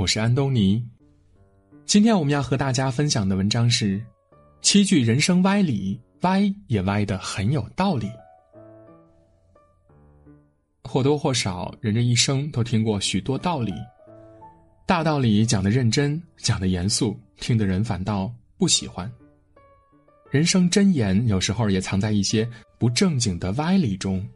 我是安东尼。今天我们要和大家分享的文章是：七句人生歪理，歪也歪得很有道理。或多或少，人这一生都听过许多道理，大道理讲的认真，讲的严肃，听的人反倒不喜欢。人生真言有时候也藏在一些不正经的歪理中，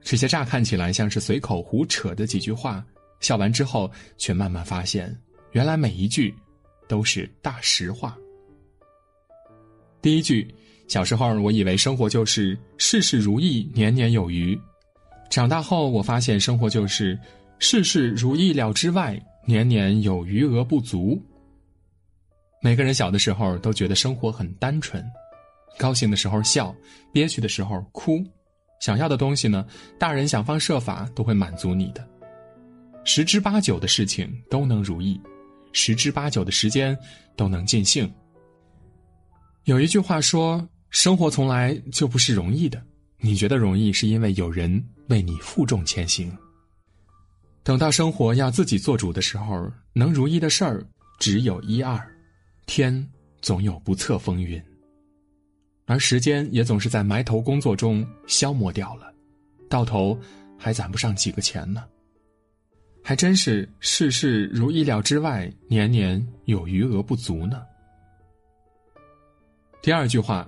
这些乍看起来像是随口胡扯的几句话，笑完之后却慢慢发现，原来每一句都是大实话。第一句，小时候我以为生活就是事事如意，年年有余。长大后，我发现生活就是事事如意料之外，年年有余额不足。每个人小的时候都觉得生活很单纯，高兴的时候笑，憋屈的时候哭，想要的东西呢，大人想方设法都会满足你的，十之八九的事情都能如意，十之八九的时间都能尽兴。有一句话说，生活从来就不是容易的。你觉得容易，是因为有人为你负重前行。等到生活要自己做主的时候，能如意的事儿只有一二，天总有不测风云。而时间也总是在埋头工作中消磨掉了，到头还攒不上几个钱呢。还真是事事如意料之外，年年有余额不足呢。第二句话。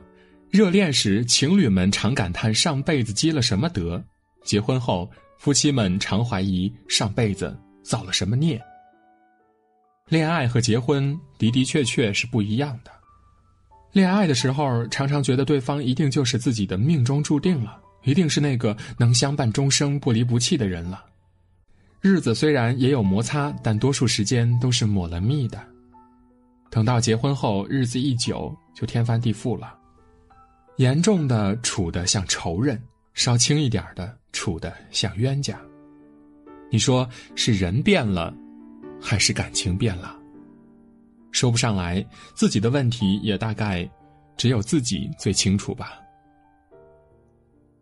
热恋时，情侣们常感叹上辈子积了什么德；结婚后，夫妻们常怀疑上辈子造了什么孽。恋爱和结婚的的确确是不一样的。恋爱的时候，常常觉得对方一定就是自己的命中注定了，一定是那个能相伴终生、不离不弃的人了。日子虽然也有摩擦，但多数时间都是抹了蜜的。等到结婚后，日子一久，就天翻地覆了。严重的处的像仇人，稍轻一点的处的像冤家。你说是人变了，还是感情变了？说不上来，自己的问题也大概只有自己最清楚吧。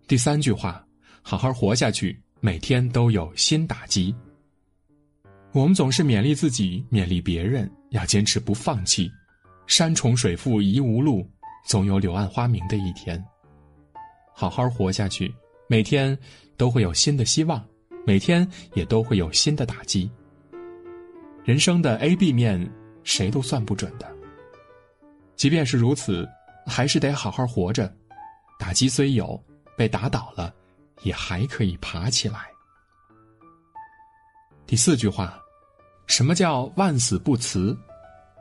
第三句话，好好活下去，每天都有新打击。我们总是勉励自己，勉励别人，要坚持不放弃。山重水复疑无路。总有柳暗花明的一天。好好活下去，每天都会有新的希望，每天也都会有新的打击。人生的 A、B 面，谁都算不准的。即便是如此，还是得好好活着。打击虽有，被打倒了，也还可以爬起来。第四句话，什么叫万死不辞？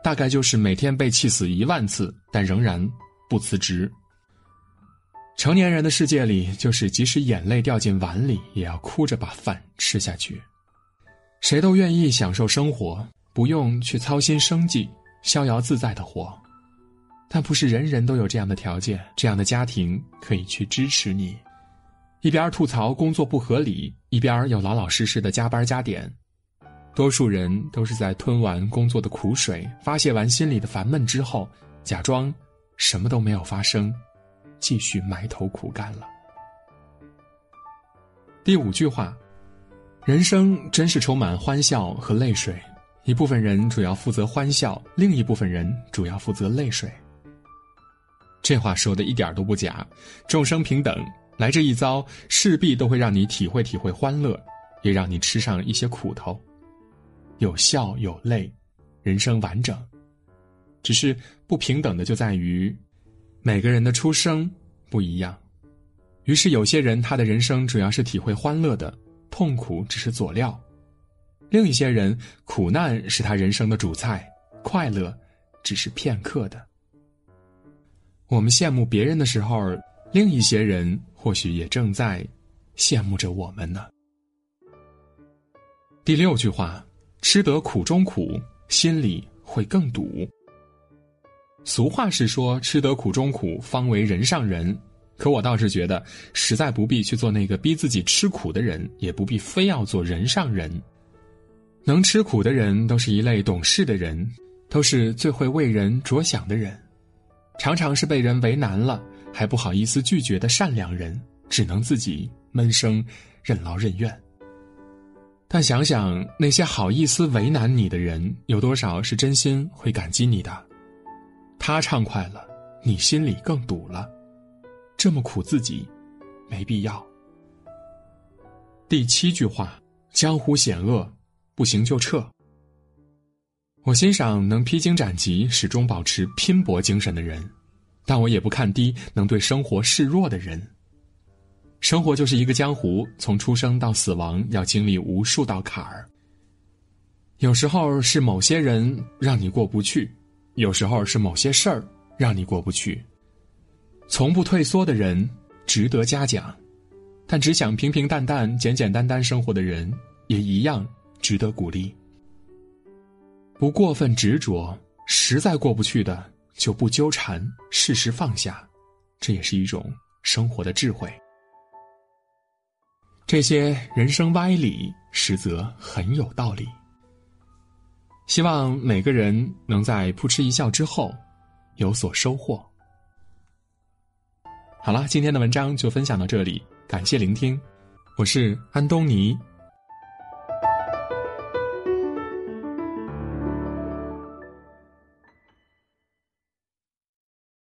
大概就是每天被气死一万次，但仍然。不辞职。成年人的世界里，就是即使眼泪掉进碗里，也要哭着把饭吃下去。谁都愿意享受生活，不用去操心生计，逍遥自在的活。但不是人人都有这样的条件，这样的家庭可以去支持你。一边吐槽工作不合理，一边又老老实实的加班加点。多数人都是在吞完工作的苦水，发泄完心里的烦闷之后，假装。什么都没有发生，继续埋头苦干了。第五句话，人生真是充满欢笑和泪水，一部分人主要负责欢笑，另一部分人主要负责泪水。这话说的一点都不假，众生平等，来这一遭势必都会让你体会体会欢乐，也让你吃上一些苦头，有笑有泪，人生完整。只是不平等的就在于，每个人的出生不一样，于是有些人他的人生主要是体会欢乐的，痛苦只是佐料；另一些人苦难是他人生的主菜，快乐只是片刻的。我们羡慕别人的时候，另一些人或许也正在羡慕着我们呢。第六句话：吃得苦中苦，心里会更堵。俗话是说“吃得苦中苦，方为人上人”，可我倒是觉得，实在不必去做那个逼自己吃苦的人，也不必非要做人上人。能吃苦的人，都是一类懂事的人，都是最会为人着想的人，常常是被人为难了还不好意思拒绝的善良人，只能自己闷声任劳任怨。但想想那些好意思为难你的人，有多少是真心会感激你的？他畅快了，你心里更堵了，这么苦自己，没必要。第七句话：江湖险恶，不行就撤。我欣赏能披荆斩棘、始终保持拼搏精神的人，但我也不看低能对生活示弱的人。生活就是一个江湖，从出生到死亡，要经历无数道坎儿。有时候是某些人让你过不去，有时候是某些事儿让你过不去。从不退缩的人值得嘉奖，但只想平平淡淡、简简单单生活的人也一样值得鼓励。不过分执着，实在过不去的就不纠缠，适时放下，这也是一种生活的智慧。这些人生歪理，实则很有道理。希望每个人能在扑哧一笑之后有所收获。好了，今天的文章就分享到这里，感谢聆听，我是安东尼。